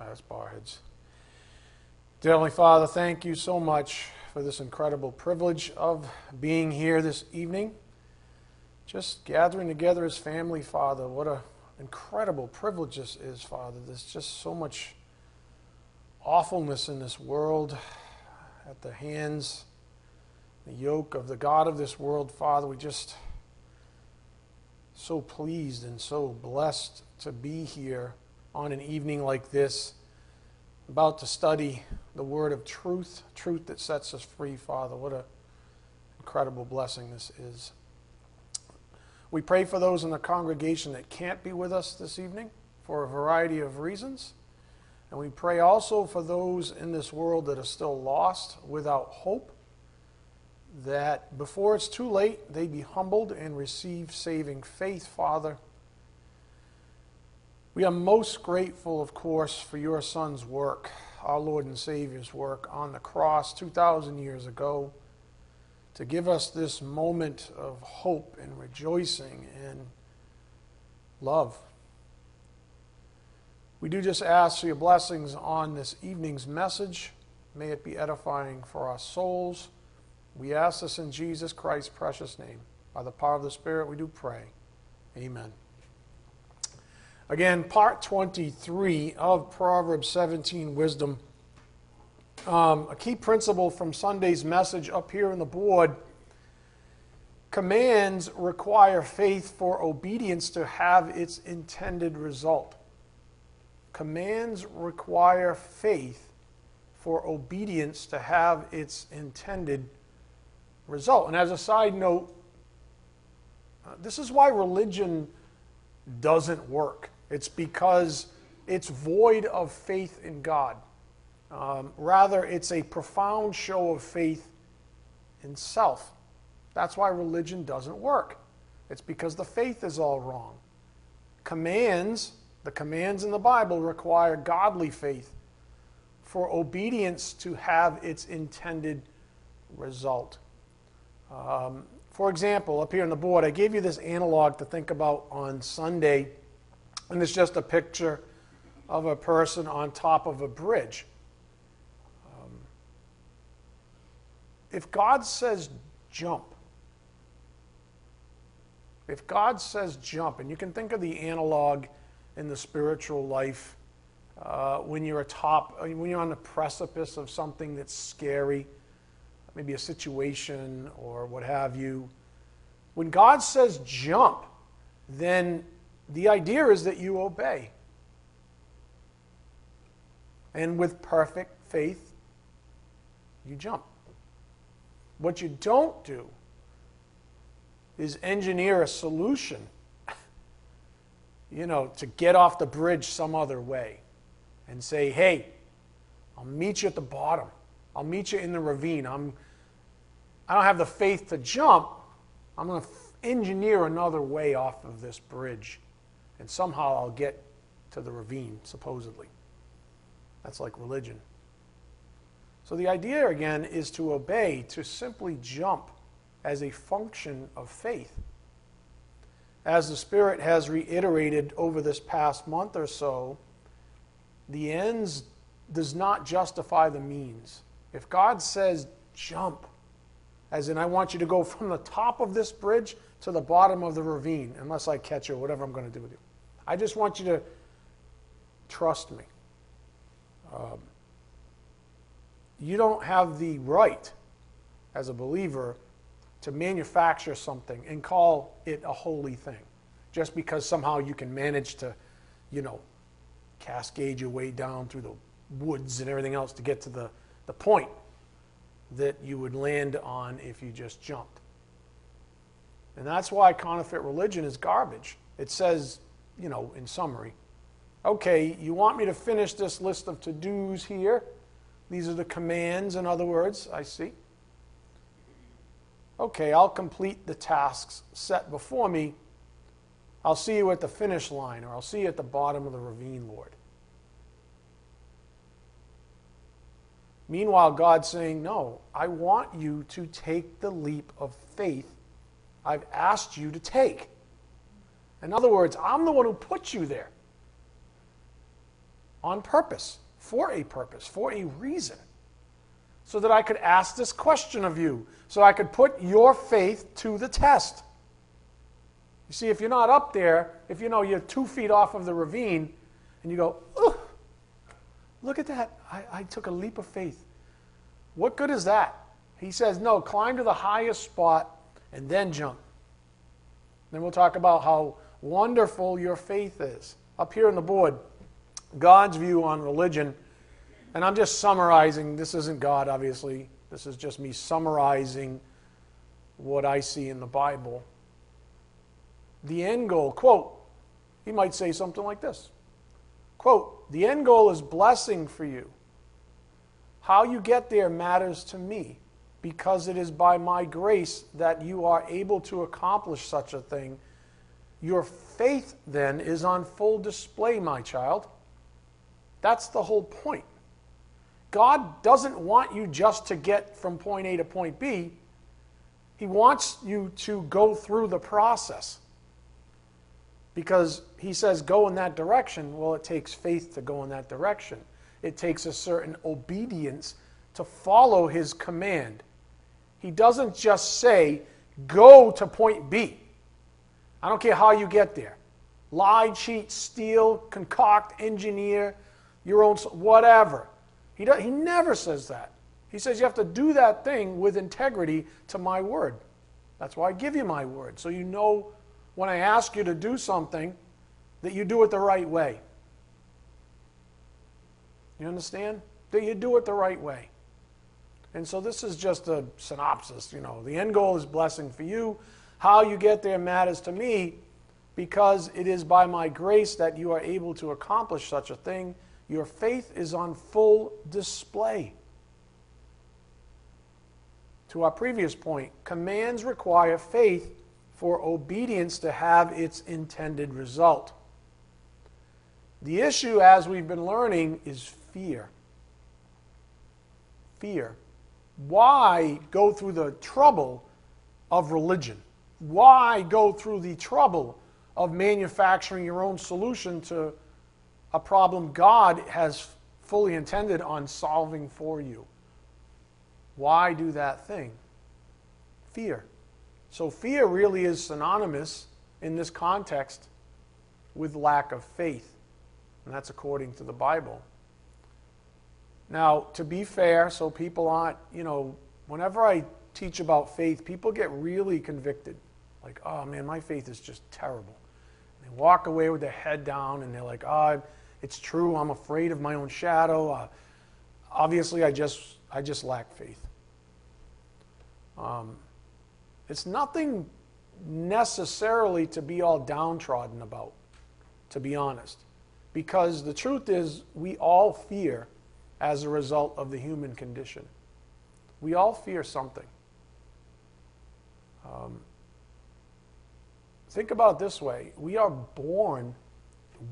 as. Dear Heavenly Father, thank you so much for this incredible privilege of being here this evening. Just gathering together as family, Father. What an incredible privilege this is, Father. There's just so much awfulness in this world at the hands, the yoke of the God of this world, Father. We just so pleased and so blessed to be here on an evening like this, about to study the word of truth, truth that sets us free, Father. What an incredible blessing this is. We pray for those in the congregation that can't be with us this evening for a variety of reasons. And we pray also for those in this world that are still lost without hope, that before it's too late, they be humbled and receive saving faith, Father. We are most grateful, of course, for your Son's work, our Lord and Savior's work on the cross 2,000 years ago, to give us this moment of hope and rejoicing and love. We do just ask for your blessings on this evening's message. May it be edifying for our souls. We ask this in Jesus Christ's precious name. By the power of the Spirit, we do pray. Amen. Again, part 23 of Proverbs 17 Wisdom. Um, a key principle from Sunday's message up here on the board commands require faith for obedience to have its intended result. Commands require faith for obedience to have its intended result. And as a side note, uh, this is why religion doesn't work. It's because it's void of faith in God. Um, rather, it's a profound show of faith in self. That's why religion doesn't work. It's because the faith is all wrong. Commands, the commands in the Bible require godly faith for obedience to have its intended result. Um, for example, up here on the board, I gave you this analog to think about on Sunday and it's just a picture of a person on top of a bridge. Um, if God says jump, if God says jump, and you can think of the analog in the spiritual life uh, when you're atop, when you're on the precipice of something that's scary, maybe a situation or what have you. When God says jump, then the idea is that you obey. And with perfect faith, you jump. What you don't do is engineer a solution, you know, to get off the bridge some other way and say, hey, I'll meet you at the bottom. I'll meet you in the ravine. I'm, I don't have the faith to jump. I'm going to engineer another way off of this bridge and somehow I'll get to the ravine, supposedly. That's like religion. So the idea, again, is to obey, to simply jump as a function of faith. As the Spirit has reiterated over this past month or so, the ends does not justify the means. If God says jump, as in I want you to go from the top of this bridge to the bottom of the ravine, unless I catch you, whatever I'm going to do with you. I just want you to trust me. Um, you don't have the right, as a believer, to manufacture something and call it a holy thing just because somehow you can manage to, you know, cascade your way down through the woods and everything else to get to the, the point that you would land on if you just jumped. And that's why counterfeit religion is garbage. It says you know, in summary. Okay, you want me to finish this list of to dos here? These are the commands, in other words, I see. Okay, I'll complete the tasks set before me. I'll see you at the finish line, or I'll see you at the bottom of the ravine, Lord. Meanwhile, God's saying, No, I want you to take the leap of faith I've asked you to take. In other words, I'm the one who put you there. on purpose, for a purpose, for a reason, so that I could ask this question of you, so I could put your faith to the test. You see, if you're not up there, if you know you're two feet off of the ravine, and you go, oh, look at that. I, I took a leap of faith. What good is that? He says, no, climb to the highest spot and then jump. Then we'll talk about how wonderful your faith is. Up here on the board, God's view on religion. And I'm just summarizing. This isn't God, obviously. This is just me summarizing what I see in the Bible. The end goal, quote, he might say something like this quote, the end goal is blessing for you. How you get there matters to me because it is by my grace that you are able to accomplish such a thing. Your faith, then, is on full display, my child. That's the whole point. God doesn't want you just to get from point A to point B, He wants you to go through the process. Because He says, go in that direction. Well, it takes faith to go in that direction, it takes a certain obedience to follow His command. He doesn't just say, go to point B. I don't care how you get there. Lie, cheat, steal, concoct, engineer, your own, whatever. He, does, he never says that. He says you have to do that thing with integrity to my word. That's why I give you my word. So you know when I ask you to do something that you do it the right way. You understand? That you do it the right way. And so this is just a synopsis. You know, the end goal is blessing for you. How you get there matters to me because it is by my grace that you are able to accomplish such a thing. Your faith is on full display. To our previous point, commands require faith for obedience to have its intended result. The issue, as we've been learning, is fear. Fear. Why go through the trouble of religion? Why go through the trouble of manufacturing your own solution to a problem God has fully intended on solving for you? Why do that thing? Fear. So, fear really is synonymous in this context with lack of faith. And that's according to the Bible. Now, to be fair, so people aren't, you know, whenever I teach about faith, people get really convicted. Like, oh man, my faith is just terrible. And they walk away with their head down and they're like, oh, it's true, I'm afraid of my own shadow. Uh, obviously, I just, I just lack faith. Um, it's nothing necessarily to be all downtrodden about, to be honest. Because the truth is, we all fear as a result of the human condition. We all fear something. Um, think about it this way we are born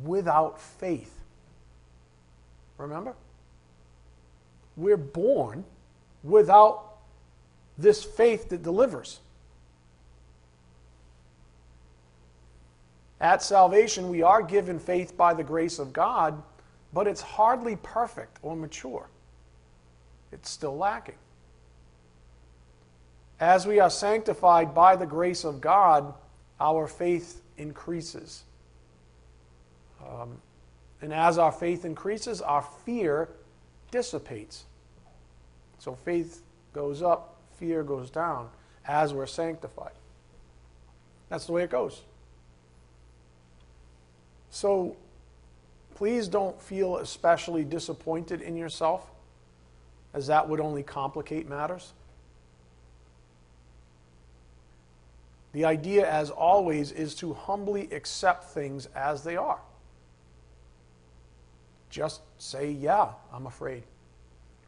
without faith. Remember? We're born without this faith that delivers. At salvation, we are given faith by the grace of God but it's hardly perfect or mature. It's still lacking. As we are sanctified by the grace of God, our faith increases. Um, and as our faith increases, our fear dissipates. So faith goes up, fear goes down as we're sanctified. That's the way it goes. So Please don't feel especially disappointed in yourself, as that would only complicate matters. The idea, as always, is to humbly accept things as they are. Just say, Yeah, I'm afraid.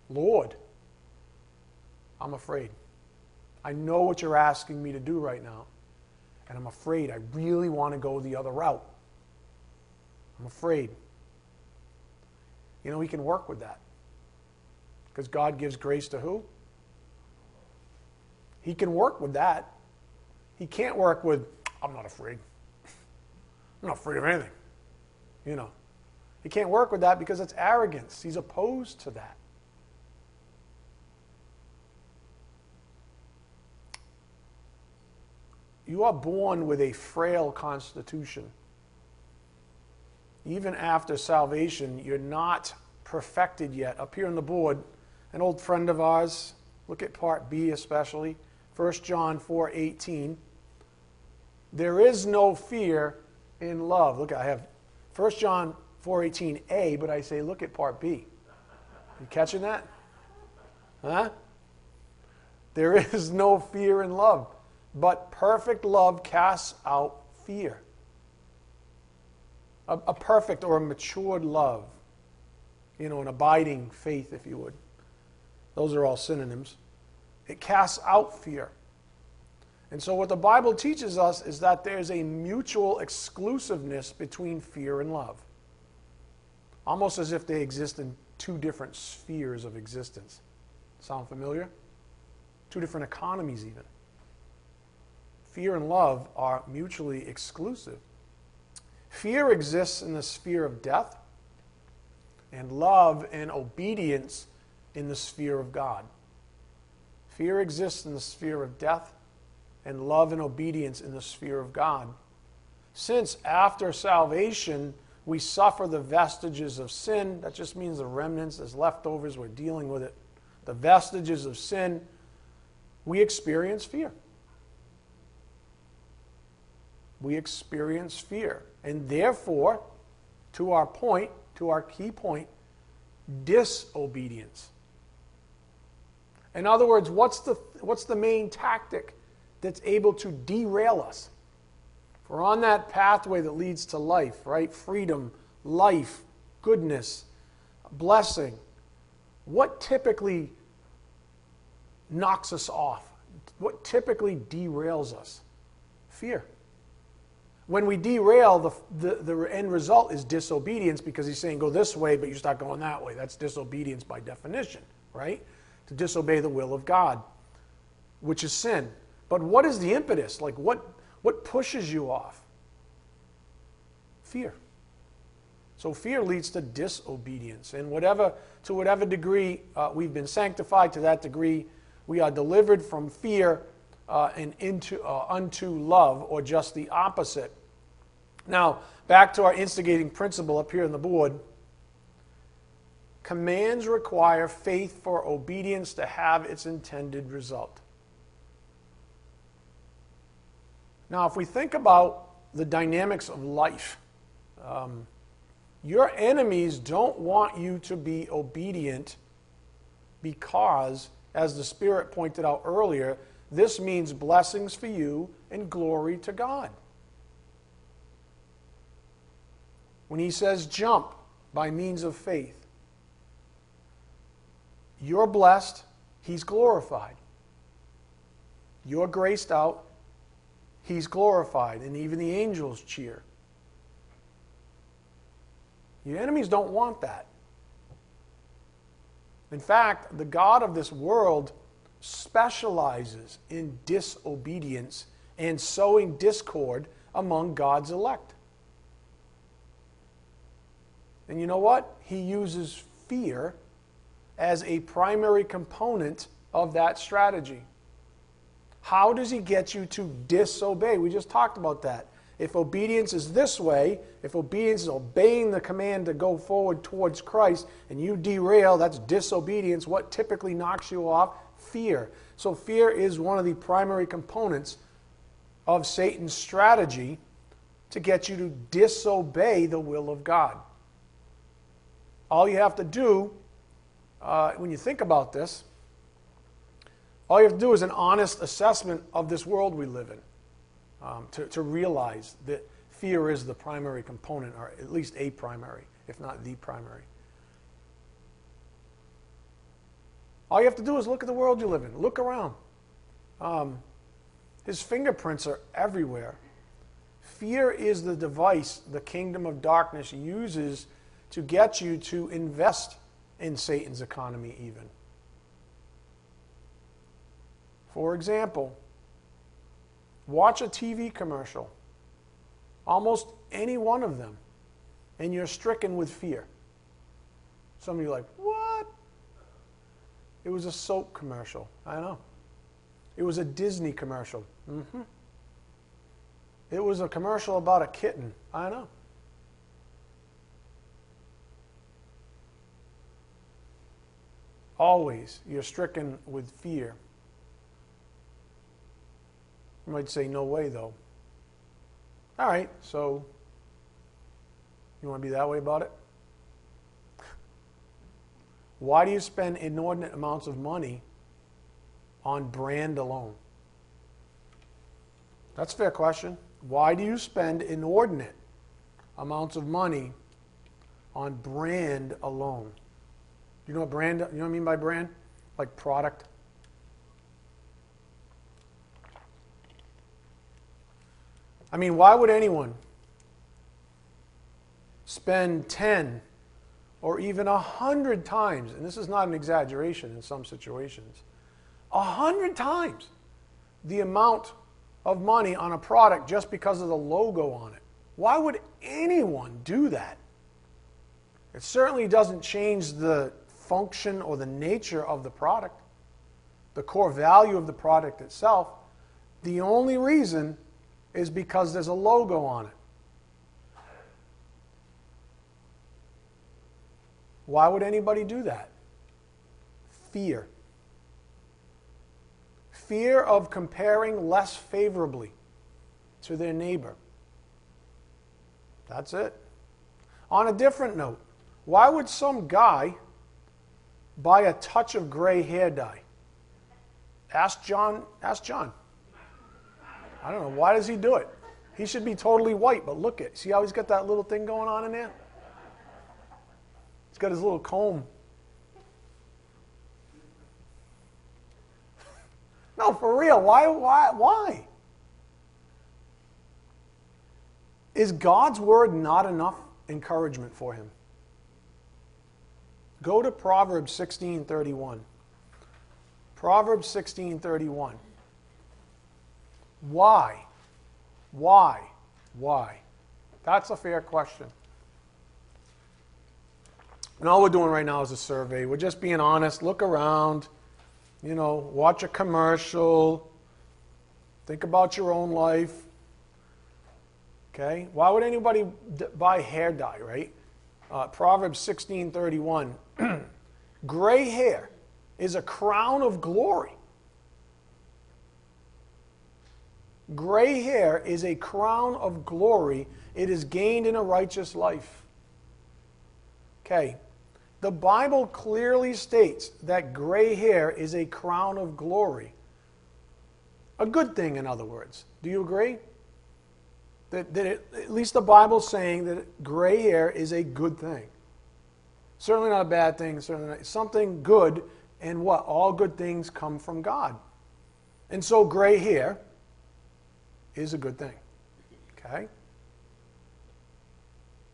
Lord, I'm afraid. I know what you're asking me to do right now, and I'm afraid. I really want to go the other route. I'm afraid. You know, we can work with that. Because God gives grace to who? He can work with that. He can't work with, I'm not afraid. I'm not afraid of anything. You know. He can't work with that because it's arrogance. He's opposed to that. You are born with a frail constitution. Even after salvation, you're not perfected yet. Up here on the board, an old friend of ours, look at part B especially, 1 John 4 18. There is no fear in love. Look, I have 1 John 4:18a, but I say look at part B. You catching that? Huh? There is no fear in love, but perfect love casts out fear. A, a perfect or a matured love, you know, an abiding faith, if you would. Those are all synonyms. It casts out fear. And so, what the Bible teaches us is that there's a mutual exclusiveness between fear and love. Almost as if they exist in two different spheres of existence. Sound familiar? Two different economies, even. Fear and love are mutually exclusive. Fear exists in the sphere of death, and love and obedience in the sphere of God. Fear exists in the sphere of death, and love and obedience in the sphere of God. Since after salvation, we suffer the vestiges of sin, that just means the remnants, as leftovers, we're dealing with it. The vestiges of sin, we experience fear. We experience fear. And therefore, to our point, to our key point, disobedience. In other words, what's the, what's the main tactic that's able to derail us. We're on that pathway that leads to life, right? Freedom, life, goodness, blessing. What typically knocks us off? What typically derails us? Fear. When we derail, the, the, the end result is disobedience because he's saying go this way, but you start going that way. That's disobedience by definition, right? To disobey the will of God, which is sin. But what is the impetus? Like, what, what pushes you off? Fear. So fear leads to disobedience. And whatever, to whatever degree uh, we've been sanctified, to that degree we are delivered from fear uh, and into, uh, unto love, or just the opposite. Now, back to our instigating principle up here on the board. Commands require faith for obedience to have its intended result. Now, if we think about the dynamics of life, um, your enemies don't want you to be obedient because, as the Spirit pointed out earlier, this means blessings for you and glory to God. When he says jump by means of faith, you're blessed, he's glorified. You're graced out, he's glorified, and even the angels cheer. Your enemies don't want that. In fact, the God of this world specializes in disobedience and sowing discord among God's elect. And you know what? He uses fear as a primary component of that strategy. How does he get you to disobey? We just talked about that. If obedience is this way, if obedience is obeying the command to go forward towards Christ, and you derail, that's disobedience. What typically knocks you off? Fear. So, fear is one of the primary components of Satan's strategy to get you to disobey the will of God. All you have to do, uh, when you think about this, all you have to do is an honest assessment of this world we live in um, to, to realize that fear is the primary component, or at least a primary, if not the primary. All you have to do is look at the world you live in. Look around. Um, his fingerprints are everywhere. Fear is the device the kingdom of darkness uses to get you to invest in Satan's economy, even. For example, watch a TV commercial, almost any one of them, and you're stricken with fear. Some of you are like, what? It was a soap commercial. I know. It was a Disney commercial. Mm-hmm. It was a commercial about a kitten. I know. Always you're stricken with fear. You might say, no way, though. All right, so you want to be that way about it? Why do you spend inordinate amounts of money on brand alone? That's a fair question. Why do you spend inordinate amounts of money on brand alone? You know what brand, you know what I mean by brand? Like product. I mean, why would anyone spend 10 or even a hundred times, and this is not an exaggeration in some situations, a hundred times the amount of money on a product just because of the logo on it. Why would anyone do that? It certainly doesn't change the function or the nature of the product, the core value of the product itself. The only reason is because there's a logo on it. Why would anybody do that? Fear. Fear of comparing less favorably to their neighbor. That's it. On a different note, why would some guy buy a touch of gray hair dye? Ask John, ask John. I don't know. Why does he do it? He should be totally white, but look at see how he's got that little thing going on in there? He's got his little comb. No, for real. Why? Why? Why? Is God's word not enough encouragement for him? Go to Proverbs 16:31. Proverbs 16:31. Why? Why? Why? That's a fair question. And all we're doing right now is a survey. We're just being honest. Look around, you know, watch a commercial, think about your own life. Okay? Why would anybody d- buy hair dye, right? Uh, Proverbs 16:31. Gray hair is a crown of glory. Gray hair is a crown of glory. It is gained in a righteous life. Okay, the Bible clearly states that gray hair is a crown of glory. A good thing, in other words. Do you agree? That, that it, at least the Bible's saying that gray hair is a good thing. Certainly not a bad thing, certainly not, something good, and what? All good things come from God. And so gray hair is a good thing. Okay?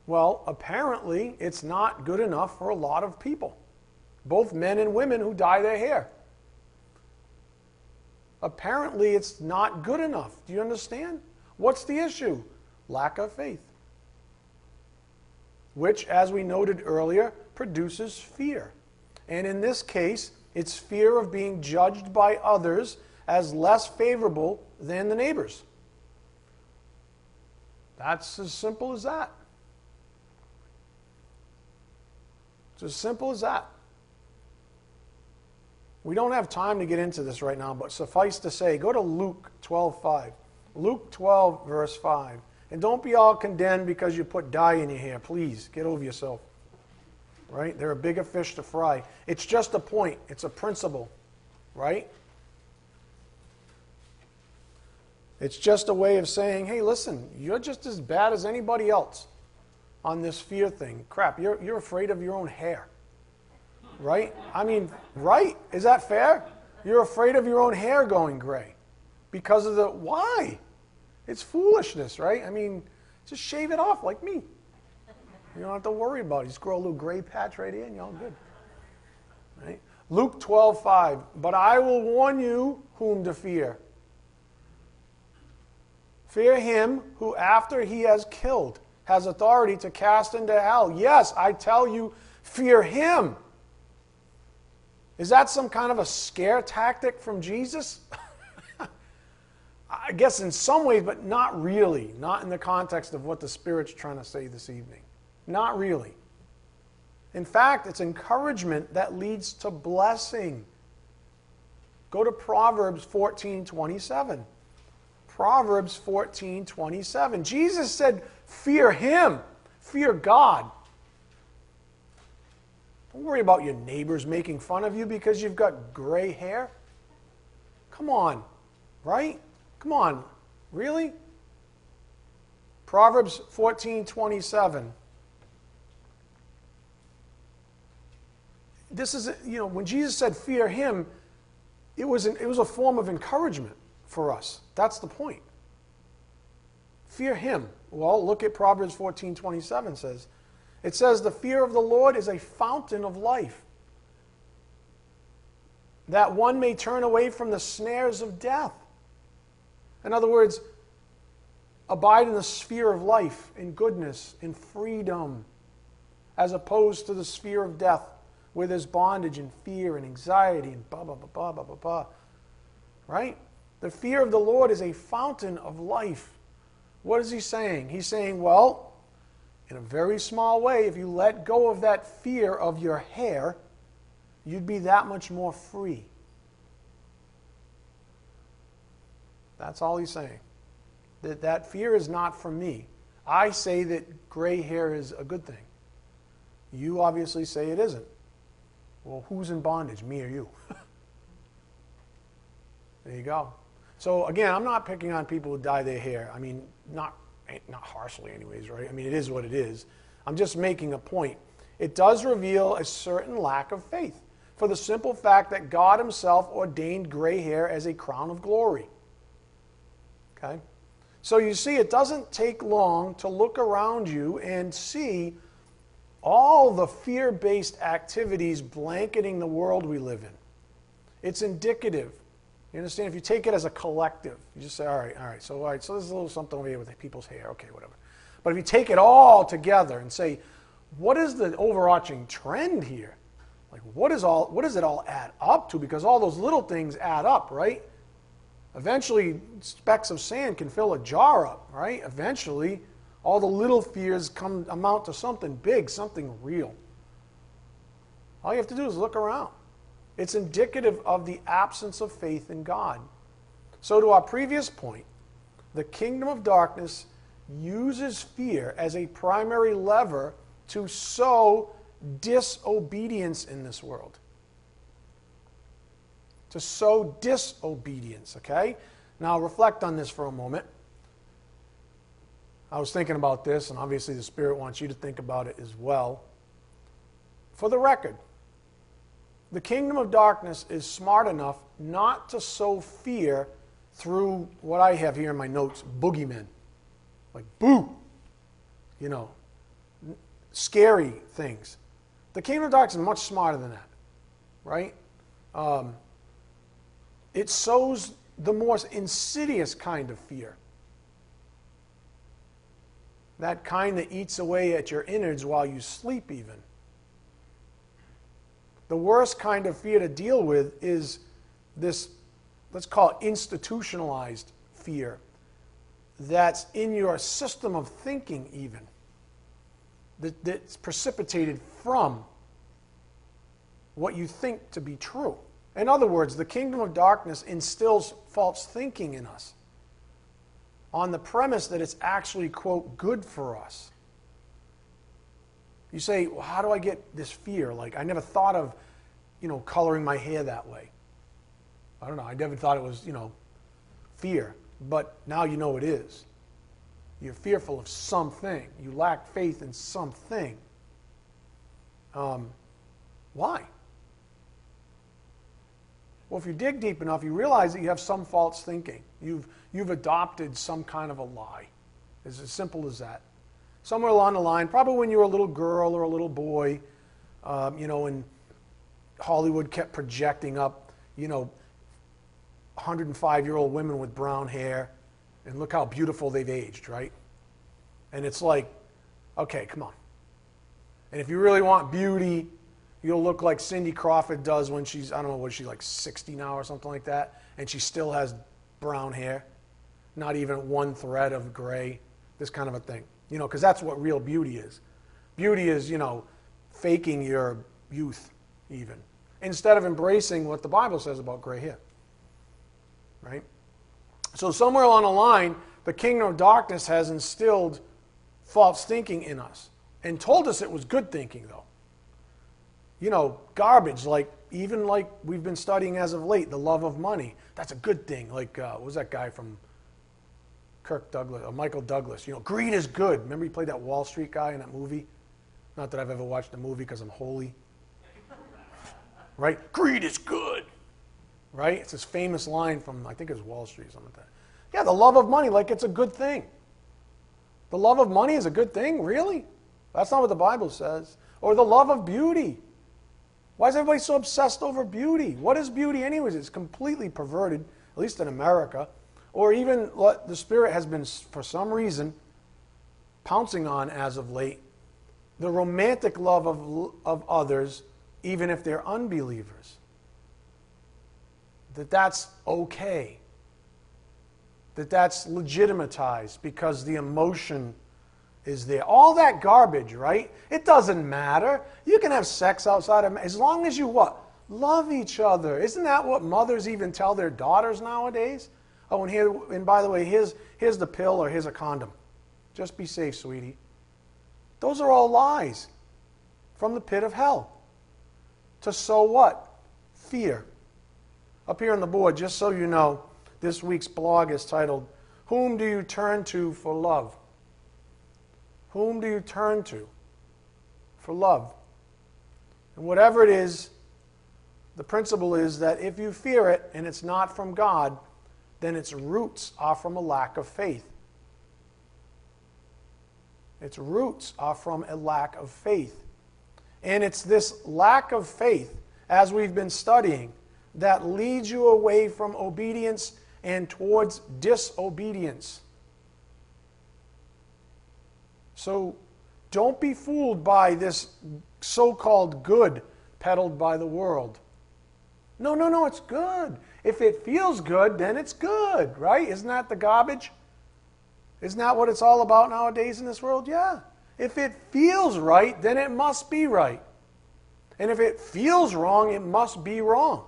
Well, apparently, it's not good enough for a lot of people, both men and women who dye their hair. Apparently, it's not good enough. Do you understand? What's the issue? Lack of faith. Which, as we noted earlier, produces fear. And in this case, it's fear of being judged by others as less favorable than the neighbors. That's as simple as that. It's as simple as that. We don't have time to get into this right now, but suffice to say, go to Luke 12:5. Luke 12, verse 5. And don't be all condemned because you put dye in your hair. Please, get over yourself. Right? They're a bigger fish to fry. It's just a point, it's a principle. Right? It's just a way of saying, hey, listen, you're just as bad as anybody else on this fear thing. Crap, you're, you're afraid of your own hair. Right? I mean, right? Is that fair? You're afraid of your own hair going gray because of the. Why? It's foolishness, right? I mean, just shave it off like me. You don't have to worry about it. Just grow a little gray patch right here and you're all good. Right? Luke 12, 5. But I will warn you whom to fear. Fear him who, after he has killed, has authority to cast into hell. Yes, I tell you, fear him. Is that some kind of a scare tactic from Jesus? I guess in some ways, but not really. Not in the context of what the Spirit's trying to say this evening. Not really. In fact, it's encouragement that leads to blessing. Go to Proverbs 14 27. Proverbs 14 27. Jesus said, Fear him, fear God. Don't worry about your neighbors making fun of you because you've got gray hair. Come on, right? Come on, really? Proverbs 14 27. This is, you know, when Jesus said fear him, it was, an, it was a form of encouragement for us. That's the point. Fear him. Well, look at Proverbs 14 27 says. It says, The fear of the Lord is a fountain of life, that one may turn away from the snares of death. In other words, abide in the sphere of life, in goodness, in freedom, as opposed to the sphere of death, where there's bondage and fear and anxiety and blah, blah, blah, blah, blah, blah, blah. Right? The fear of the Lord is a fountain of life. What is he saying? He's saying, well, in a very small way, if you let go of that fear of your hair, you'd be that much more free. That's all he's saying. That that fear is not for me. I say that gray hair is a good thing. You obviously say it isn't. Well, who's in bondage, me or you? there you go. So again, I'm not picking on people who dye their hair. I mean, not not harshly, anyways, right? I mean, it is what it is. I'm just making a point. It does reveal a certain lack of faith for the simple fact that God Himself ordained gray hair as a crown of glory. Okay? So you see, it doesn't take long to look around you and see all the fear based activities blanketing the world we live in. It's indicative. You understand? If you take it as a collective, you just say, all right, all right, so all right, so there's a little something over here with people's hair, okay, whatever. But if you take it all together and say, what is the overarching trend here? Like what is all what does it all add up to? Because all those little things add up, right? Eventually, specks of sand can fill a jar up, right? Eventually, all the little fears come amount to something big, something real. All you have to do is look around. It's indicative of the absence of faith in God. So, to our previous point, the kingdom of darkness uses fear as a primary lever to sow disobedience in this world to sow disobedience, okay? Now, reflect on this for a moment. I was thinking about this, and obviously the Spirit wants you to think about it as well. For the record, the kingdom of darkness is smart enough not to sow fear through what I have here in my notes boogeymen. Like, boo! You know, scary things. The kingdom of darkness is much smarter than that, right? Um, it sows the more insidious kind of fear. That kind that eats away at your innards while you sleep, even. The worst kind of fear to deal with is this, let's call it institutionalized fear, that's in your system of thinking, even, that, that's precipitated from what you think to be true. In other words, the kingdom of darkness instills false thinking in us on the premise that it's actually, quote, good for us. You say, well, how do I get this fear? Like, I never thought of, you know, coloring my hair that way. I don't know. I never thought it was, you know, fear. But now you know it is. You're fearful of something. You lack faith in something. Um, why? Well, if you dig deep enough, you realize that you have some false thinking. You've, you've adopted some kind of a lie. It's as simple as that. Somewhere along the line, probably when you were a little girl or a little boy, um, you know, and Hollywood kept projecting up, you know, 105 year old women with brown hair, and look how beautiful they've aged, right? And it's like, Okay, come on. And if you really want beauty, you'll look like Cindy Crawford does when she's, I don't know, what is she, like 60 now or something like that? And she still has brown hair, not even one thread of gray, this kind of a thing. You know, because that's what real beauty is. Beauty is, you know, faking your youth, even, instead of embracing what the Bible says about gray hair. Right? So, somewhere along the line, the kingdom of darkness has instilled false thinking in us and told us it was good thinking, though. You know, garbage, like even like we've been studying as of late, the love of money. That's a good thing. Like, uh, what was that guy from Kirk Douglas, or uh, Michael Douglas? You know, greed is good. Remember he played that Wall Street guy in that movie? Not that I've ever watched the movie because I'm holy. Right? Greed is good. Right? It's this famous line from, I think it was Wall Street or something like that. Yeah, the love of money, like it's a good thing. The love of money is a good thing? Really? That's not what the Bible says. Or the love of beauty. Why is everybody so obsessed over beauty? What is beauty, anyways? It's completely perverted, at least in America. Or even what the Spirit has been, for some reason, pouncing on as of late the romantic love of, of others, even if they're unbelievers. That that's okay. That that's legitimatized because the emotion is there. All that garbage, right? It doesn't matter. You can have sex outside of as long as you what? Love each other. Isn't that what mothers even tell their daughters nowadays? Oh, and here and by the way, here's here's the pill or here's a condom. Just be safe, sweetie. Those are all lies from the pit of hell. To sow what? Fear. Up here on the board, just so you know, this week's blog is titled, Whom Do You Turn to for Love? Whom do you turn to for love? And whatever it is, the principle is that if you fear it and it's not from God, then its roots are from a lack of faith. Its roots are from a lack of faith. And it's this lack of faith, as we've been studying, that leads you away from obedience and towards disobedience. So don't be fooled by this so called good peddled by the world. No, no, no, it's good. If it feels good, then it's good, right? Isn't that the garbage? Isn't that what it's all about nowadays in this world? Yeah. If it feels right, then it must be right. And if it feels wrong, it must be wrong.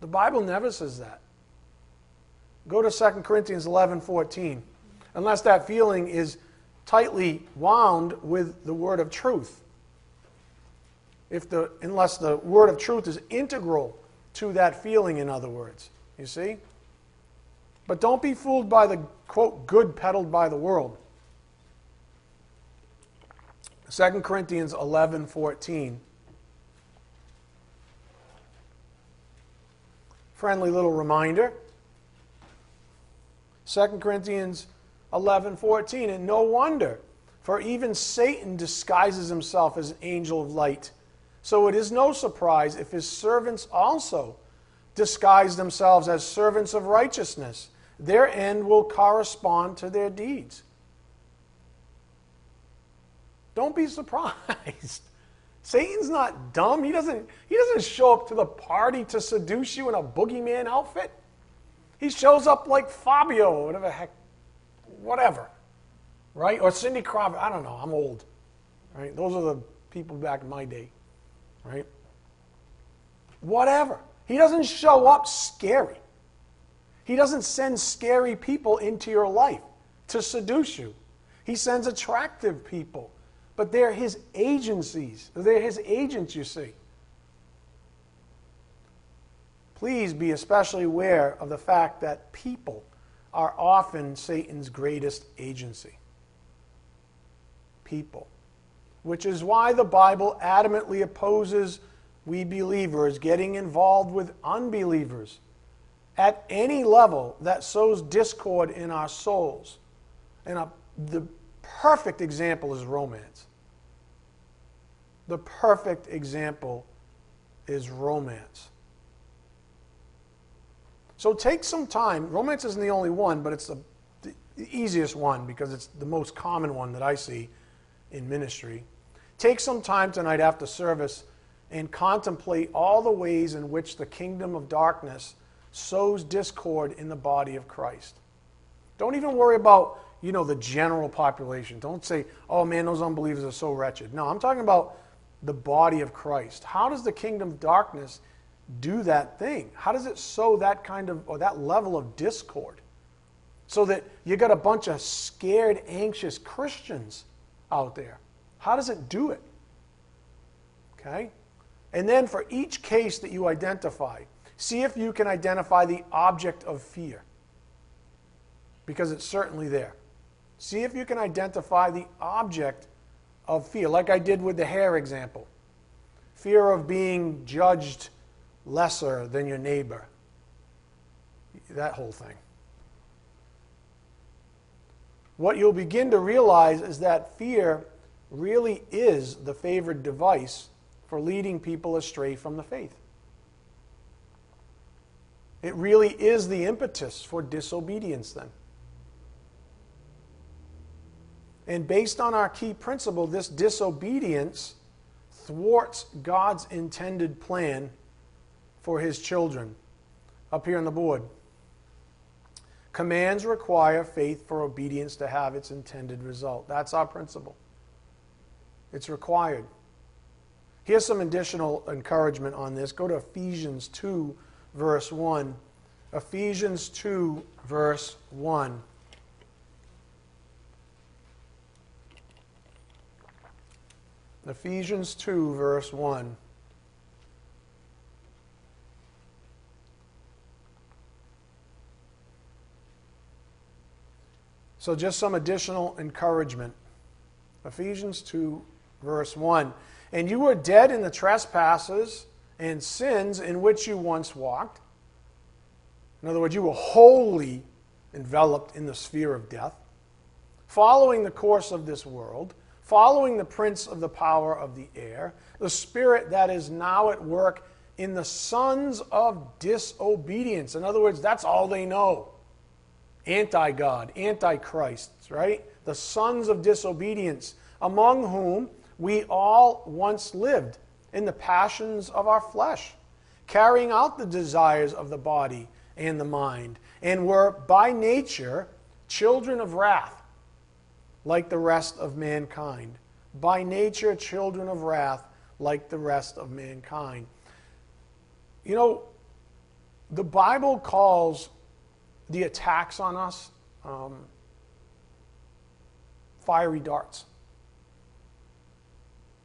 The Bible never says that. Go to 2 Corinthians 11 14. Unless that feeling is tightly wound with the word of truth. If the, unless the word of truth is integral to that feeling, in other words. You see? But don't be fooled by the quote good peddled by the world. 2 Corinthians 11 14. Friendly little reminder. 2 Corinthians 11 14. And no wonder, for even Satan disguises himself as an angel of light. So it is no surprise if his servants also disguise themselves as servants of righteousness. Their end will correspond to their deeds. Don't be surprised. Satan's not dumb. He doesn't, he doesn't show up to the party to seduce you in a boogeyman outfit. He shows up like Fabio, whatever heck, whatever, right? Or Cindy Crawford. I don't know. I'm old, right? Those are the people back in my day, right? Whatever. He doesn't show up scary. He doesn't send scary people into your life to seduce you. He sends attractive people, but they're his agencies. They're his agents, you see. Please be especially aware of the fact that people are often Satan's greatest agency. People. Which is why the Bible adamantly opposes we believers getting involved with unbelievers at any level that sows discord in our souls. And a, the perfect example is romance. The perfect example is romance. So take some time. Romance isn't the only one, but it's a, the easiest one because it's the most common one that I see in ministry. Take some time tonight after service and contemplate all the ways in which the kingdom of darkness sows discord in the body of Christ. Don't even worry about, you know, the general population. Don't say, "Oh man, those unbelievers are so wretched." No, I'm talking about the body of Christ. How does the kingdom of darkness do that thing? How does it sow that kind of or that level of discord? So that you got a bunch of scared, anxious Christians out there. How does it do it? Okay? And then for each case that you identify, see if you can identify the object of fear. Because it's certainly there. See if you can identify the object of fear, like I did with the hair example. Fear of being judged lesser than your neighbor. That whole thing. What you'll begin to realize is that fear really is the favored device for leading people astray from the faith. It really is the impetus for disobedience, then. And based on our key principle, this disobedience thwarts God's intended plan for his children. Up here on the board. Commands require faith for obedience to have its intended result. That's our principle. It's required. Here's some additional encouragement on this. Go to Ephesians 2, verse 1. Ephesians 2, verse 1. Ephesians 2, verse 1. So, just some additional encouragement. Ephesians 2, verse 1. And you were dead in the trespasses and sins in which you once walked. In other words, you were wholly enveloped in the sphere of death, following the course of this world, following the prince of the power of the air, the spirit that is now at work in the sons of disobedience. In other words, that's all they know anti God, anti Christ, right? The sons of disobedience, among whom we all once lived in the passions of our flesh, carrying out the desires of the body and the mind, and were by nature children of wrath, like the rest of mankind. By nature, children of wrath, like the rest of mankind. You know, the Bible calls the attacks on us um, fiery darts.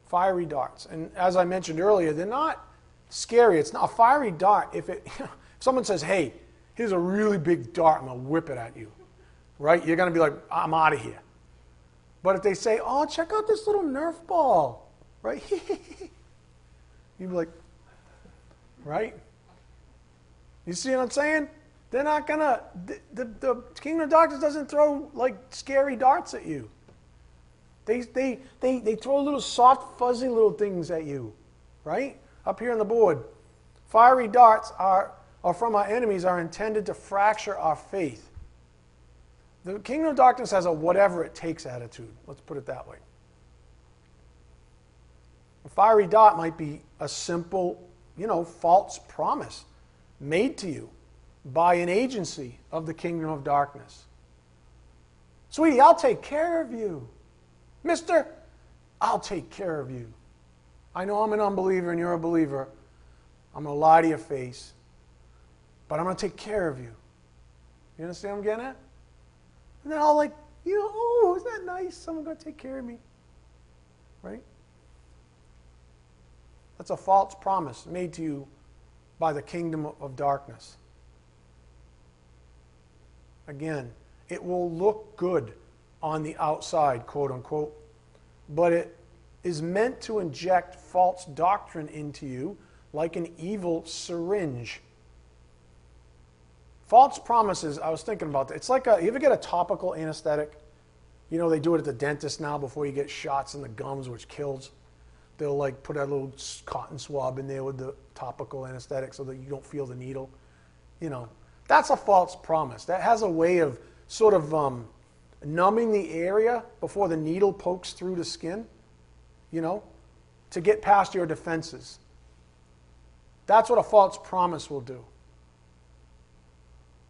Fiery darts. And as I mentioned earlier, they're not scary. It's not a fiery dart. If, it, if someone says, hey, here's a really big dart, I'm to whip it at you, right? You're to be like, I'm out of here. But if they say, oh, check out this little Nerf ball, right? You'd be like, right? You see what I'm saying? They're not to, the, the, the kingdom of darkness doesn't throw like scary darts at you. They, they, they, they throw little soft, fuzzy little things at you, right? Up here on the board. Fiery darts are, are from our enemies are intended to fracture our faith. The kingdom of darkness has a whatever it takes attitude. Let's put it that way. A fiery dart might be a simple, you know, false promise made to you by an agency of the kingdom of darkness. Sweetie, I'll take care of you. Mister, I'll take care of you. I know I'm an unbeliever and you're a believer. I'm going to lie to your face, but I'm going to take care of you. You understand what I'm getting at? And then I'll like, you know, oh, isn't that nice? Someone going to take care of me. Right? That's a false promise made to you by the kingdom of darkness. Again, it will look good on the outside, quote unquote, but it is meant to inject false doctrine into you like an evil syringe. False promises, I was thinking about that. It's like a, you ever get a topical anesthetic? You know, they do it at the dentist now before you get shots in the gums, which kills. They'll like put a little cotton swab in there with the topical anesthetic so that you don't feel the needle. You know, that's a false promise. That has a way of sort of um, numbing the area before the needle pokes through the skin, you know, to get past your defenses. That's what a false promise will do.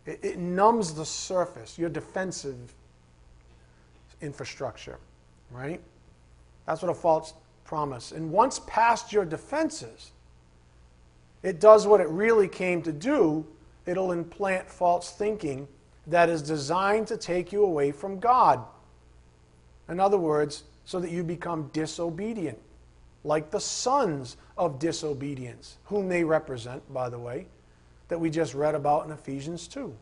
It, it numbs the surface, your defensive infrastructure, right? That's what a false promise. And once past your defenses, it does what it really came to do. It'll implant false thinking that is designed to take you away from God. In other words, so that you become disobedient, like the sons of disobedience, whom they represent, by the way, that we just read about in Ephesians 2.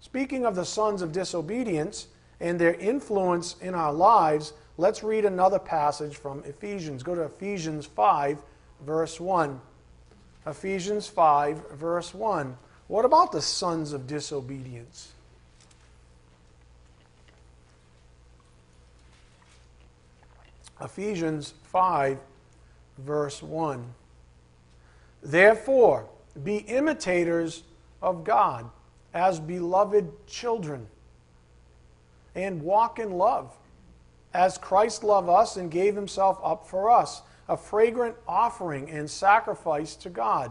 Speaking of the sons of disobedience and their influence in our lives, let's read another passage from Ephesians. Go to Ephesians 5, verse 1. Ephesians 5, verse 1. What about the sons of disobedience? Ephesians 5, verse 1. Therefore, be imitators of God as beloved children, and walk in love, as Christ loved us and gave himself up for us, a fragrant offering and sacrifice to God.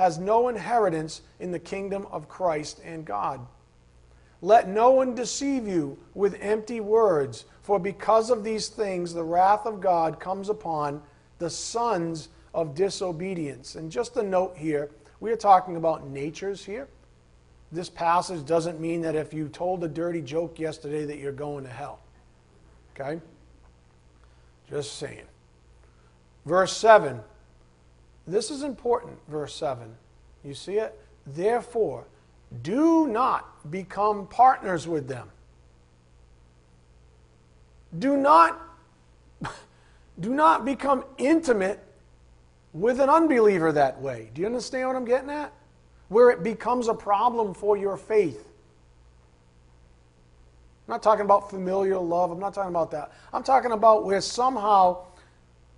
has no inheritance in the kingdom of Christ and God. Let no one deceive you with empty words, for because of these things the wrath of God comes upon the sons of disobedience. And just a note here, we are talking about natures here. This passage doesn't mean that if you told a dirty joke yesterday that you're going to hell. Okay? Just saying. Verse 7 this is important, verse 7. You see it? Therefore, do not become partners with them. Do not, do not become intimate with an unbeliever that way. Do you understand what I'm getting at? Where it becomes a problem for your faith. I'm not talking about familial love. I'm not talking about that. I'm talking about where somehow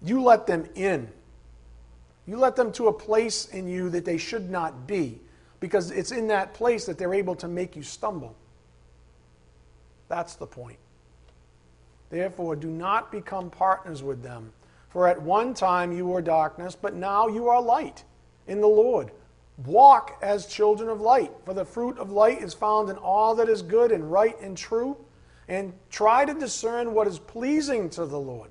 you let them in. You let them to a place in you that they should not be because it's in that place that they're able to make you stumble. That's the point. Therefore, do not become partners with them. For at one time you were darkness, but now you are light in the Lord. Walk as children of light, for the fruit of light is found in all that is good and right and true, and try to discern what is pleasing to the Lord.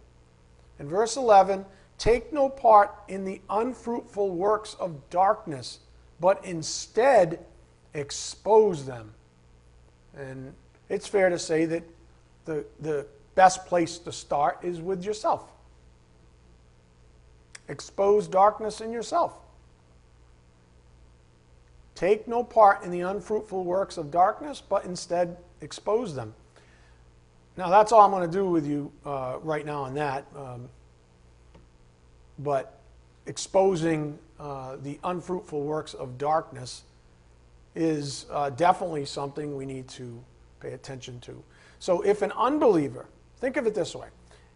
In verse 11, Take no part in the unfruitful works of darkness, but instead expose them. And it's fair to say that the, the best place to start is with yourself. Expose darkness in yourself. Take no part in the unfruitful works of darkness, but instead expose them. Now, that's all I'm going to do with you uh, right now on that. Um, but exposing uh, the unfruitful works of darkness is uh, definitely something we need to pay attention to. So, if an unbeliever, think of it this way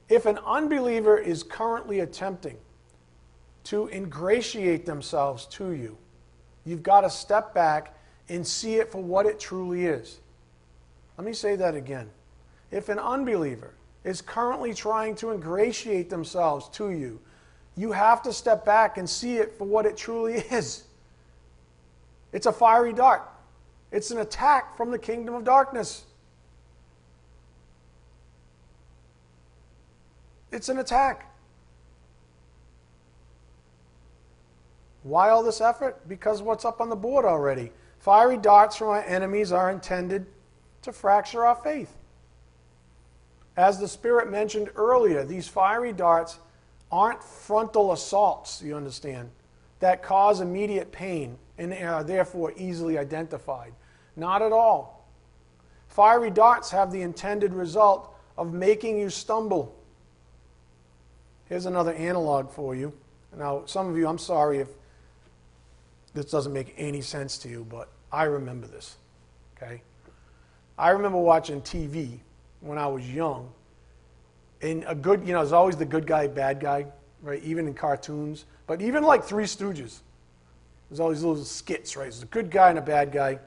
if an unbeliever is currently attempting to ingratiate themselves to you, you've got to step back and see it for what it truly is. Let me say that again. If an unbeliever is currently trying to ingratiate themselves to you, you have to step back and see it for what it truly is. It's a fiery dart, it's an attack from the kingdom of darkness. It's an attack. Why all this effort? Because what's up on the board already? Fiery darts from our enemies are intended to fracture our faith. As the Spirit mentioned earlier, these fiery darts aren't frontal assaults, you understand, that cause immediate pain and are therefore easily identified. Not at all. Fiery darts have the intended result of making you stumble. Here's another analog for you. Now, some of you, I'm sorry if this doesn't make any sense to you, but I remember this. Okay? I remember watching TV when I was young, and a good, you know, there's always the good guy, bad guy, right? Even in cartoons, but even like Three Stooges, there's all these little skits, right? There's a good guy and a bad guy.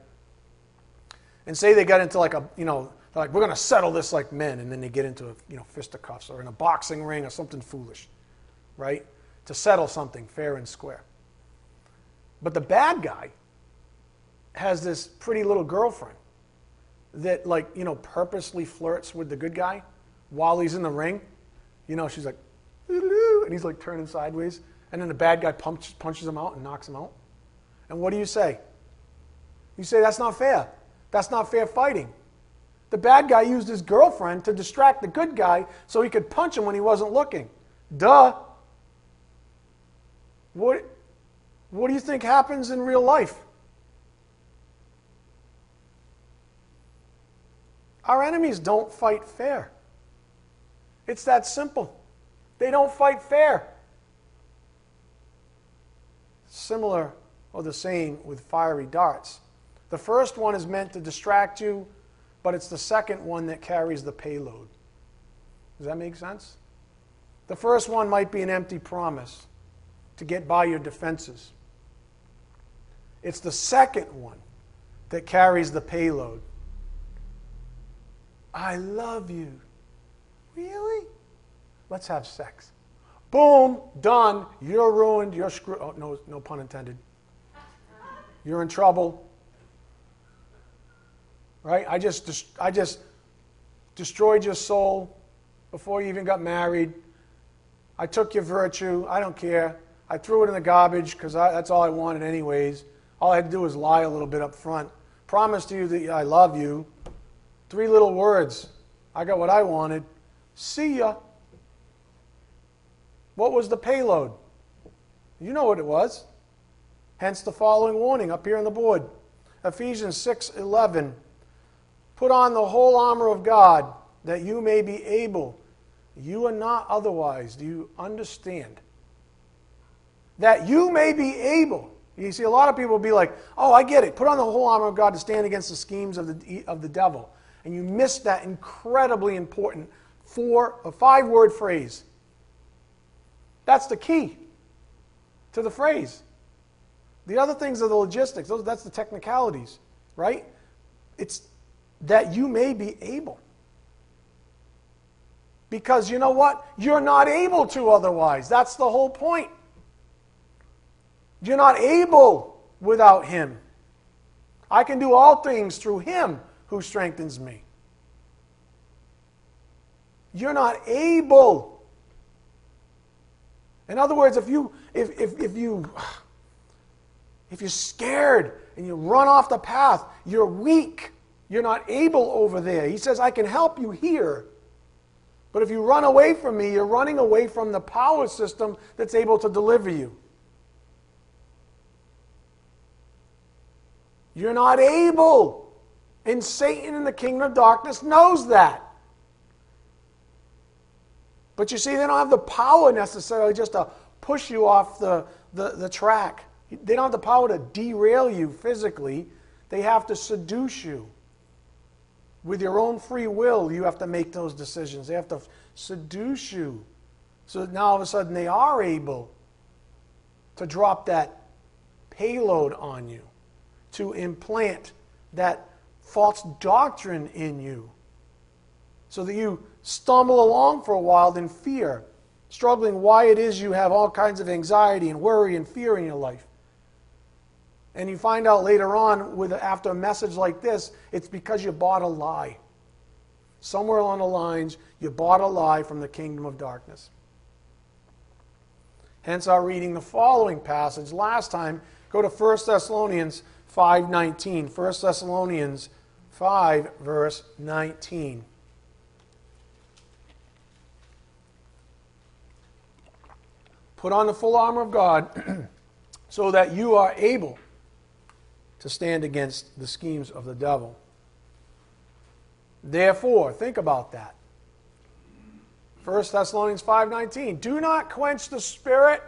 And say they got into like a, you know, they're like we're going to settle this like men, and then they get into a, you know, fisticuffs or in a boxing ring or something foolish, right? To settle something fair and square. But the bad guy has this pretty little girlfriend that, like, you know, purposely flirts with the good guy while he's in the ring. You know, she's like, and he's like turning sideways. And then the bad guy punches, punches him out and knocks him out. And what do you say? You say, that's not fair. That's not fair fighting. The bad guy used his girlfriend to distract the good guy so he could punch him when he wasn't looking. Duh. What, what do you think happens in real life? Our enemies don't fight fair. It's that simple. They don't fight fair. Similar or the same with fiery darts. The first one is meant to distract you, but it's the second one that carries the payload. Does that make sense? The first one might be an empty promise to get by your defenses. It's the second one that carries the payload. I love you. Really? Let's have sex. Boom, done. You're ruined. You're screwed. Oh, no, no pun intended. You're in trouble. Right? I just, I just destroyed your soul before you even got married. I took your virtue. I don't care. I threw it in the garbage because that's all I wanted, anyways. All I had to do was lie a little bit up front. Promise to you that I love you. Three little words. I got what I wanted. See ya. What was the payload? You know what it was. Hence the following warning up here on the board. Ephesians 6:11. Put on the whole armor of God that you may be able. You are not otherwise. Do you understand? That you may be able. You see, a lot of people will be like, oh, I get it. Put on the whole armor of God to stand against the schemes of the, of the devil. And you miss that incredibly important four, a five word phrase. That's the key to the phrase. The other things are the logistics, those, that's the technicalities, right? It's that you may be able. Because you know what? You're not able to otherwise. That's the whole point. You're not able without Him. I can do all things through Him who strengthens me. You're not able. In other words, if you if, if, if you if you're scared and you run off the path, you're weak. You're not able over there. He says, I can help you here. But if you run away from me, you're running away from the power system that's able to deliver you. You're not able. And Satan in the kingdom of darkness knows that. But you see, they don't have the power necessarily just to push you off the, the, the track. They don't have the power to derail you physically. They have to seduce you. With your own free will, you have to make those decisions. They have to seduce you. So now all of a sudden they are able to drop that payload on you, to implant that false doctrine in you, so that you stumble along for a while in fear, struggling why it is you have all kinds of anxiety and worry and fear in your life. And you find out later on, with, after a message like this, it's because you bought a lie. Somewhere along the lines, you bought a lie from the kingdom of darkness. Hence our reading the following passage. Last time, go to 1 Thessalonians 5.19. 1 Thessalonians 5, verse 19. Put on the full armor of God so that you are able to stand against the schemes of the devil. Therefore, think about that. 1 Thessalonians 5:19. Do not quench the spirit.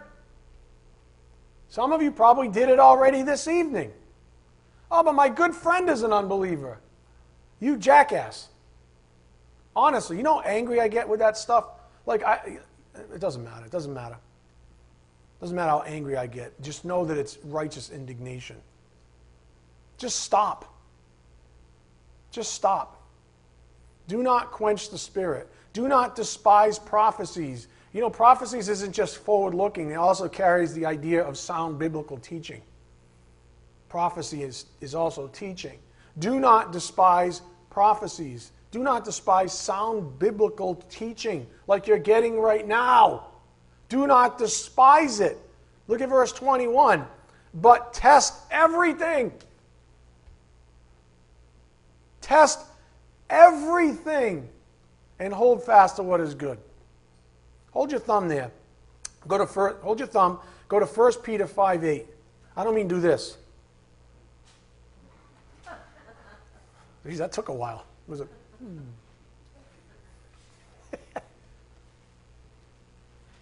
Some of you probably did it already this evening. Oh, but my good friend is an unbeliever. You jackass. Honestly, you know how angry I get with that stuff? Like I it doesn't matter. It doesn't matter. Doesn't matter how angry I get. Just know that it's righteous indignation. Just stop. Just stop. Do not quench the spirit. Do not despise prophecies. You know, prophecies isn't just forward looking, it also carries the idea of sound biblical teaching. Prophecy is, is also teaching. Do not despise prophecies. Do not despise sound biblical teaching like you're getting right now. Do not despise it. Look at verse 21. But test everything. Test everything and hold fast to what is good. Hold your thumb there. Go to first, hold your thumb. Go to 1 Peter 5 8. I don't mean do this. Geez, that took a while. Was it? Hmm.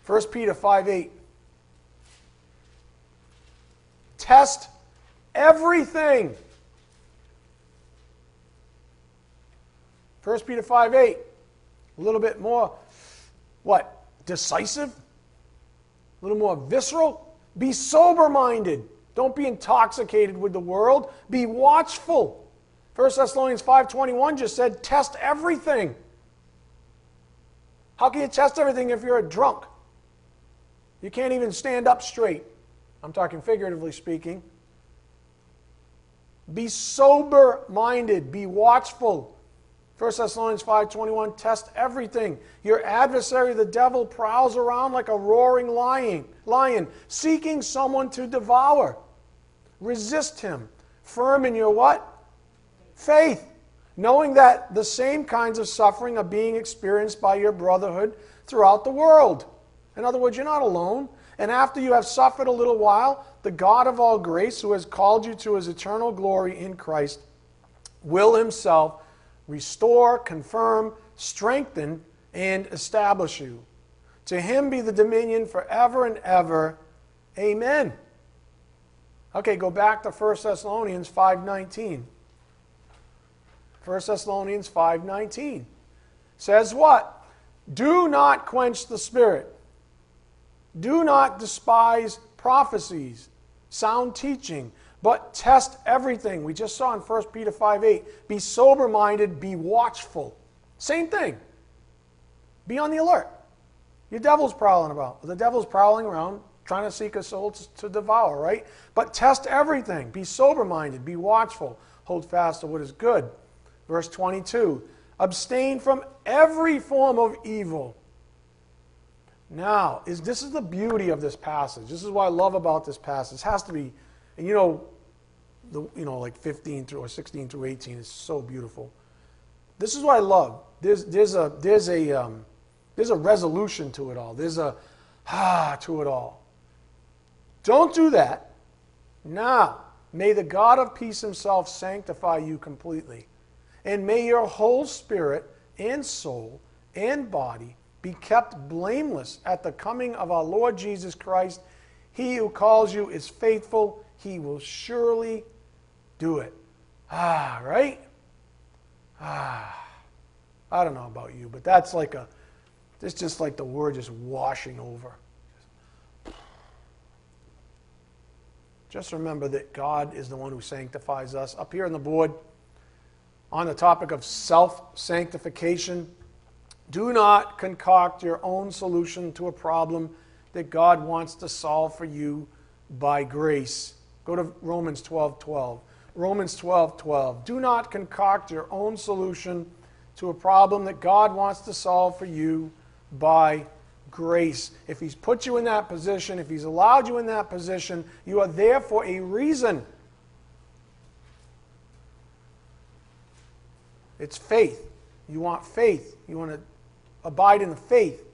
1 Peter 5 8. Test everything. 1 Peter 5 8. A little bit more, what? Decisive? A little more visceral? Be sober minded. Don't be intoxicated with the world. Be watchful. 1 Thessalonians 5:21 just said test everything. How can you test everything if you're a drunk? You can't even stand up straight. I'm talking figuratively speaking. Be sober minded, be watchful. 1 Thessalonians 5:21 test everything. Your adversary the devil prowls around like a roaring lion, lion seeking someone to devour. Resist him. Firm in your what? Faith, knowing that the same kinds of suffering are being experienced by your brotherhood throughout the world. In other words, you're not alone. And after you have suffered a little while, the God of all grace, who has called you to his eternal glory in Christ, will himself restore, confirm, strengthen, and establish you. To him be the dominion forever and ever. Amen. Okay, go back to 1 Thessalonians 5:19. 1 Thessalonians 5:19 says what? Do not quench the spirit. Do not despise prophecies, sound teaching, but test everything. We just saw in 1 Peter 5 8. Be sober-minded, be watchful. Same thing. Be on the alert. Your devil's prowling about. The devil's prowling around trying to seek a soul to devour, right? But test everything. Be sober minded. Be watchful. Hold fast to what is good. Verse 22 Abstain from every form of evil. Now, is, this is the beauty of this passage. This is what I love about this passage. It has to be, and you know, the, you know, like 15 through or 16 through 18 is so beautiful. This is what I love. There's, there's, a, there's, a, um, there's a resolution to it all. There's a ah to it all. Don't do that. Now, may the God of peace himself sanctify you completely and may your whole spirit and soul and body be kept blameless at the coming of our Lord Jesus Christ. He who calls you is faithful, he will surely do it. Ah, right? Ah. I don't know about you, but that's like a, it's just like the word just washing over. Just remember that God is the one who sanctifies us. Up here on the board, on the topic of self sanctification. Do not concoct your own solution to a problem that God wants to solve for you by grace. Go to Romans 12 12. Romans 12 12. Do not concoct your own solution to a problem that God wants to solve for you by grace. If He's put you in that position, if He's allowed you in that position, you are there for a reason. It's faith. You want faith. You want to abide in the faith.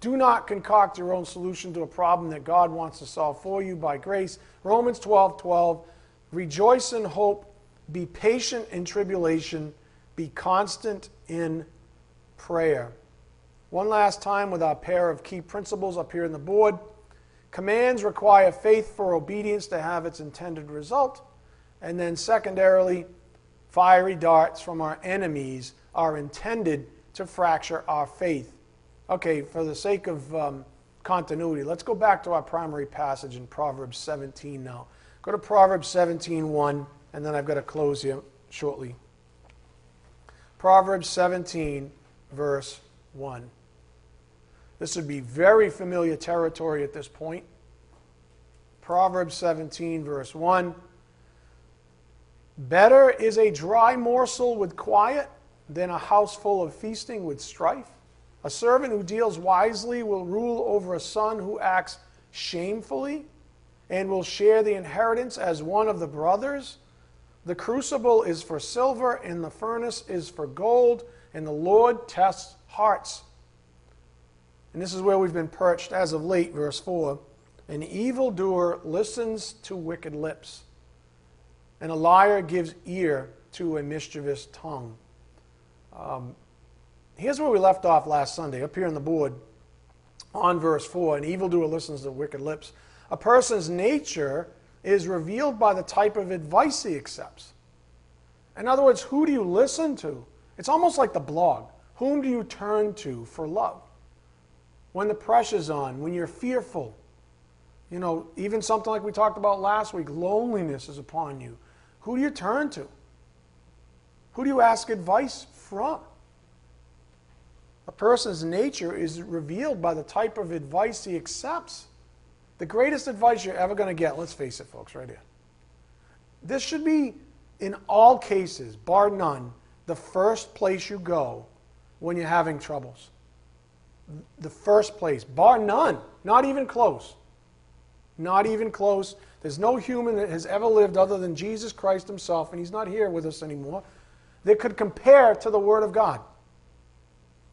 Do not concoct your own solution to a problem that God wants to solve for you by grace. Romans 12 12. Rejoice in hope. Be patient in tribulation. Be constant in prayer. One last time with our pair of key principles up here in the board. Commands require faith for obedience to have its intended result. And then, secondarily, fiery darts from our enemies are intended to fracture our faith. Okay, for the sake of um, continuity, let's go back to our primary passage in Proverbs 17 now. Go to Proverbs 17 1, and then I've got to close here shortly. Proverbs 17, verse 1. This would be very familiar territory at this point. Proverbs 17, verse 1. Better is a dry morsel with quiet than a house full of feasting with strife. A servant who deals wisely will rule over a son who acts shamefully and will share the inheritance as one of the brothers. The crucible is for silver, and the furnace is for gold, and the Lord tests hearts. And this is where we've been perched as of late, verse 4. An evildoer listens to wicked lips, and a liar gives ear to a mischievous tongue. Um, here's where we left off last Sunday, up here on the board, on verse 4. An evildoer listens to wicked lips. A person's nature is revealed by the type of advice he accepts. In other words, who do you listen to? It's almost like the blog. Whom do you turn to for love? When the pressure's on, when you're fearful, you know, even something like we talked about last week, loneliness is upon you. Who do you turn to? Who do you ask advice from? A person's nature is revealed by the type of advice he accepts. The greatest advice you're ever going to get, let's face it, folks, right here. This should be, in all cases, bar none, the first place you go when you're having troubles. The first place, bar none, not even close. Not even close. There's no human that has ever lived other than Jesus Christ himself, and he's not here with us anymore, that could compare to the Word of God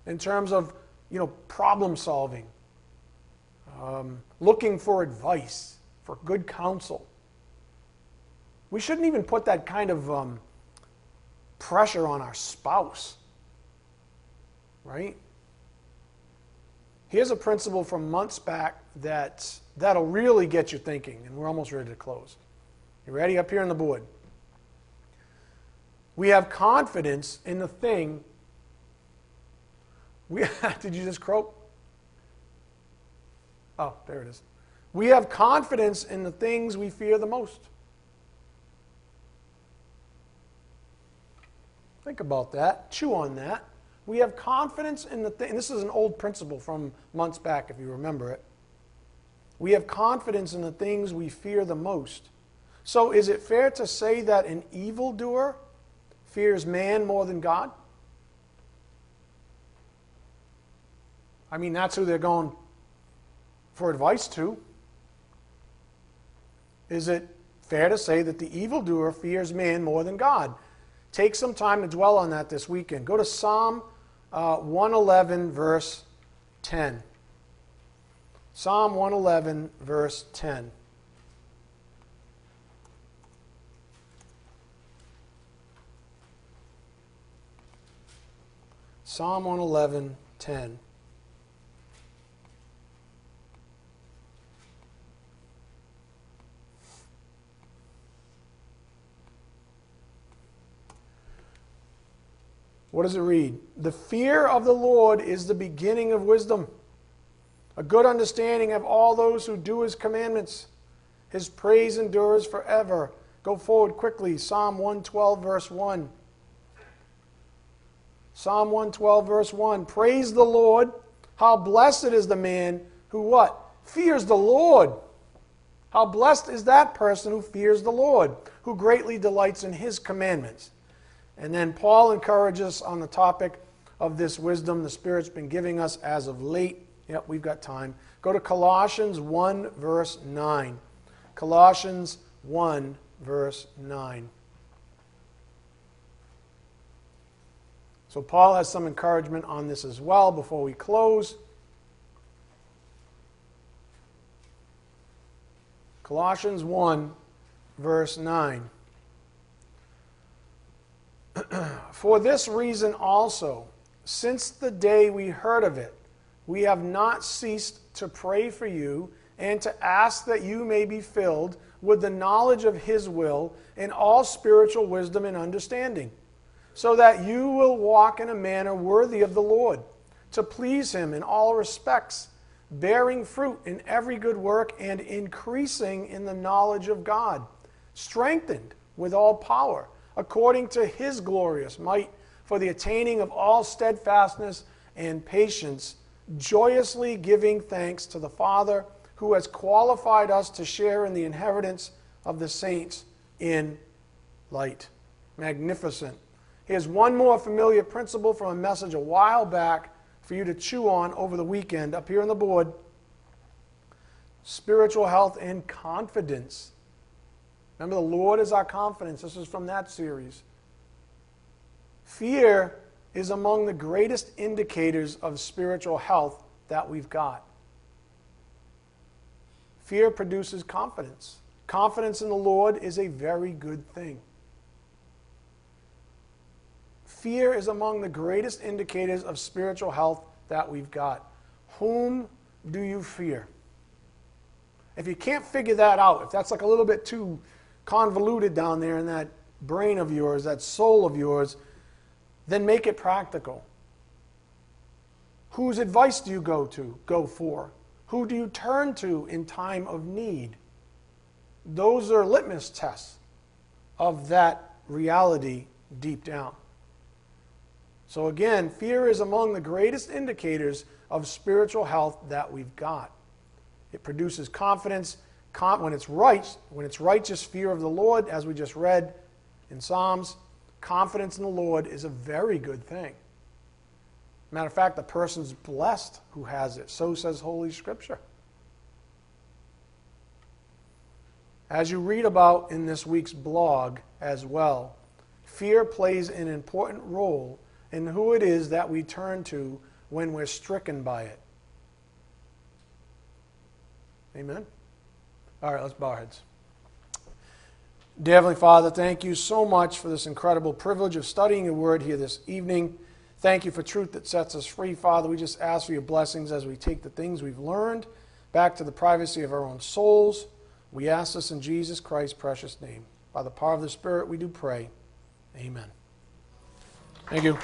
in terms of, you know, problem solving, um, looking for advice, for good counsel. We shouldn't even put that kind of um, pressure on our spouse, right? Here's a principle from months back that that'll really get you thinking, and we're almost ready to close. You ready? Up here on the board. We have confidence in the thing. We did you just croak? Oh, there it is. We have confidence in the things we fear the most. Think about that. Chew on that. We have confidence in the thing. This is an old principle from months back, if you remember it. We have confidence in the things we fear the most. So, is it fair to say that an evildoer fears man more than God? I mean, that's who they're going for advice to. Is it fair to say that the evildoer fears man more than God? Take some time to dwell on that this weekend. Go to Psalm uh, 111, verse 10. Psalm 111, verse 10. Psalm 111, 10. What does it read? The fear of the Lord is the beginning of wisdom, a good understanding of all those who do his commandments. His praise endures forever. Go forward quickly. Psalm 112, verse 1. Psalm 112, verse 1. Praise the Lord. How blessed is the man who what? Fears the Lord. How blessed is that person who fears the Lord, who greatly delights in his commandments. And then Paul encourages us on the topic of this wisdom the Spirit's been giving us as of late. Yep, we've got time. Go to Colossians 1, verse 9. Colossians 1, verse 9. So, Paul has some encouragement on this as well before we close. Colossians 1, verse 9. For this reason also, since the day we heard of it, we have not ceased to pray for you and to ask that you may be filled with the knowledge of His will and all spiritual wisdom and understanding, so that you will walk in a manner worthy of the Lord, to please Him in all respects, bearing fruit in every good work and increasing in the knowledge of God, strengthened with all power, according to His glorious might, for the attaining of all steadfastness and patience, joyously giving thanks to the Father who has qualified us to share in the inheritance of the saints in light. Magnificent. Here's one more familiar principle from a message a while back for you to chew on over the weekend up here on the board spiritual health and confidence. Remember, the Lord is our confidence. This is from that series. Fear is among the greatest indicators of spiritual health that we've got. Fear produces confidence. Confidence in the Lord is a very good thing. Fear is among the greatest indicators of spiritual health that we've got. Whom do you fear? If you can't figure that out, if that's like a little bit too convoluted down there in that brain of yours, that soul of yours, then make it practical. Whose advice do you go to, go for? Who do you turn to in time of need? Those are litmus tests of that reality deep down. So, again, fear is among the greatest indicators of spiritual health that we've got. It produces confidence when it's right, when it's righteous fear of the Lord, as we just read in Psalms. Confidence in the Lord is a very good thing. Matter of fact, the person's blessed who has it. So says Holy Scripture. As you read about in this week's blog as well, fear plays an important role in who it is that we turn to when we're stricken by it. Amen? All right, let's bow our heads. Dear Heavenly Father, thank you so much for this incredible privilege of studying your word here this evening. Thank you for truth that sets us free, Father. We just ask for your blessings as we take the things we've learned back to the privacy of our own souls. We ask this in Jesus Christ's precious name. By the power of the Spirit, we do pray. Amen. Thank you.